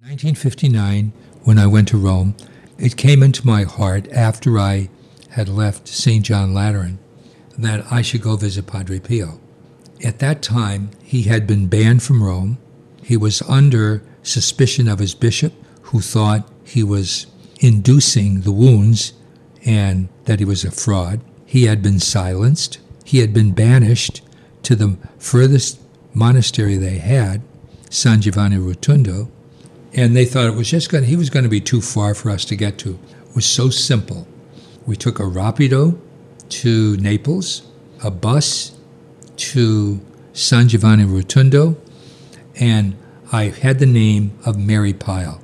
1959, when I went to Rome, it came into my heart after I had left St. John Lateran that I should go visit Padre Pio. At that time, he had been banned from Rome. He was under suspicion of his bishop, who thought he was inducing the wounds and that he was a fraud. He had been silenced. He had been banished to the furthest monastery they had, San Giovanni Rotondo, and they thought it was just going. He was going to be too far for us to get to. It was so simple. We took a rapido to Naples, a bus to San Giovanni Rotondo, and I had the name of Mary Pyle,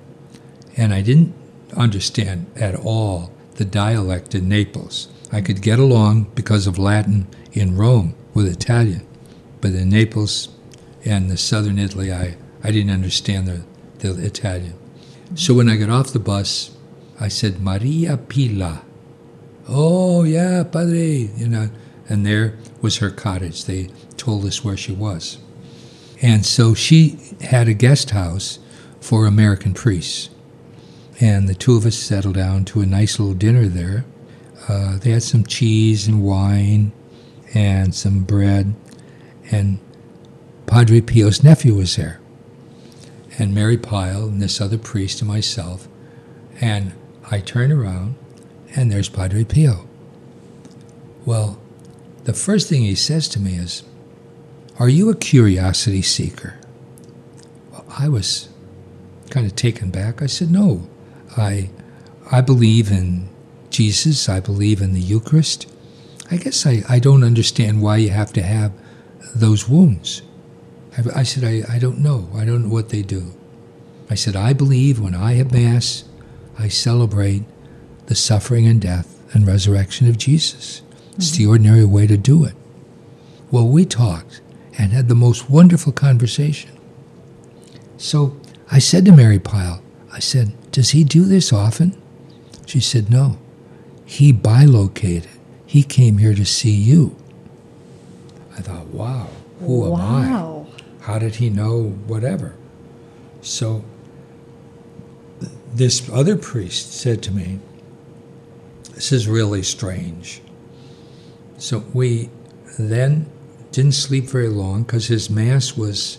and I didn't understand at all the dialect in Naples. I could get along because of Latin in Rome with Italian, but in Naples and the southern Italy, I, I didn't understand the the Italian. So when I got off the bus, I said, Maria Pila. Oh, yeah, Padre, you know. And there was her cottage. They told us where she was. And so she had a guest house for American priests. And the two of us settled down to a nice little dinner there. Uh, they had some cheese and wine and some bread. And Padre Pio's nephew was there and Mary Pyle and this other priest and myself. And I turn around and there's Padre Pio. Well, the first thing he says to me is, Are you a curiosity seeker? Well, I was kind of taken back. I said, No. I, I believe in Jesus, I believe in the Eucharist. I guess I, I don't understand why you have to have those wounds. I, I said, I, I don't know. I don't know what they do. I said, I believe when I have Mass, I celebrate the suffering and death and resurrection of Jesus. Mm-hmm. It's the ordinary way to do it. Well, we talked and had the most wonderful conversation. So I said to Mary Pyle, I said, Does he do this often? She said, No. He bilocated. He came here to see you. I thought, wow, who wow. am I? How did he know whatever? So this other priest said to me, This is really strange. So we then didn't sleep very long because his mass was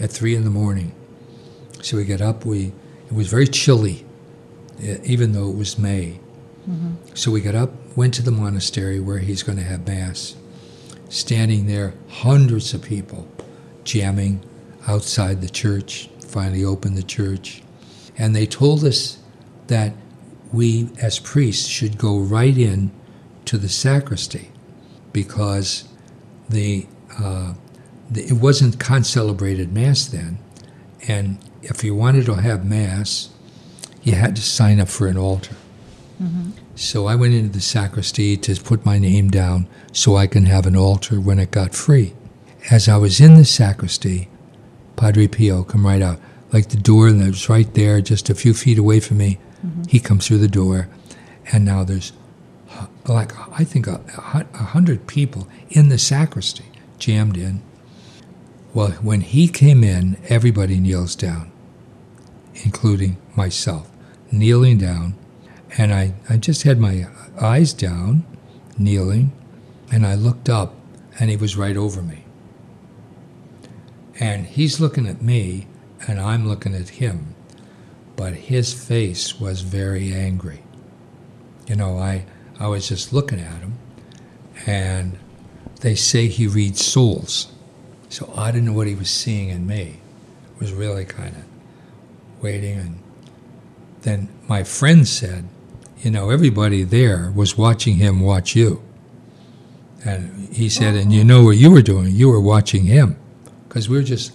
at three in the morning. So we got up. We it was very chilly, even though it was May. Mm-hmm. So we got up, went to the monastery where he's going to have mass. Standing there, hundreds of people jamming outside the church, finally opened the church. And they told us that we, as priests, should go right in to the sacristy because the, uh, the it wasn't concelebrated Mass then. And if you wanted to have Mass, you had to sign up for an altar. Mm-hmm. So I went into the sacristy to put my name down so I can have an altar when it got free as I was in the sacristy, Padre Pio come right out, like the door and was right there, just a few feet away from me. Mm-hmm. He comes through the door, and now there's like I think a, a hundred people in the sacristy jammed in. Well, when he came in, everybody kneels down, including myself, kneeling down, and I, I just had my eyes down, kneeling, and I looked up, and he was right over me. And he's looking at me, and I'm looking at him. But his face was very angry. You know, I, I was just looking at him, and they say he reads souls. So I didn't know what he was seeing in me. It was really kind of waiting. And then my friend said, you know, everybody there was watching him watch you. And he said, and you know what you were doing? You were watching him because we were just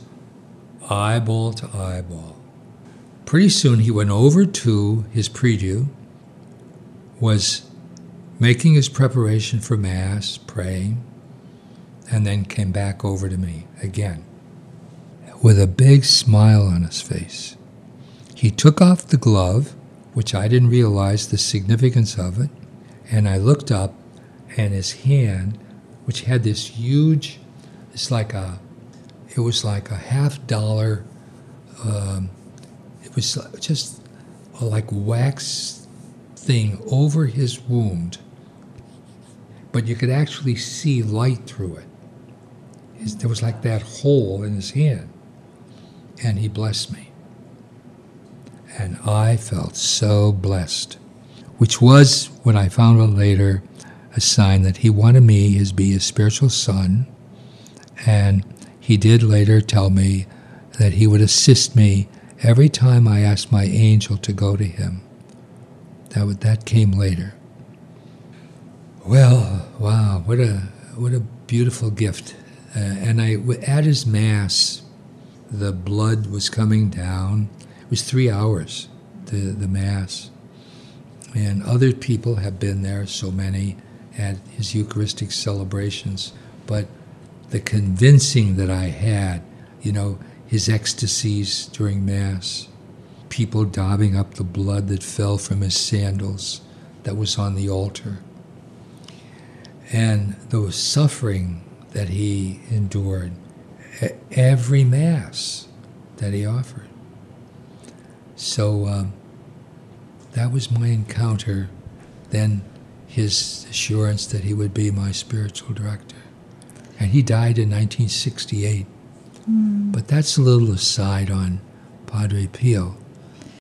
eyeball to eyeball. Pretty soon he went over to his prie-dieu, was making his preparation for Mass, praying, and then came back over to me again with a big smile on his face. He took off the glove, which I didn't realize the significance of it, and I looked up, and his hand, which had this huge, it's like a it was like a half dollar. Um, it was just like wax thing over his wound, but you could actually see light through it. There was like that hole in his hand, and he blessed me. And I felt so blessed, which was, when I found out later, a sign that he wanted me to be his spiritual son. And he did later tell me that he would assist me every time I asked my angel to go to him. That, would, that came later. Well, wow, what a, what a beautiful gift. Uh, and I, at his Mass, the blood was coming down. It was three hours, the, the Mass. And other people have been there, so many, at his Eucharistic celebrations. But the convincing that I had, you know, his ecstasies during Mass, people daubing up the blood that fell from his sandals that was on the altar, and the suffering that he endured every Mass that he offered. So um, that was my encounter. Then his assurance that he would be my spiritual director. And he died in 1968. Mm. But that's a little aside on Padre Pio.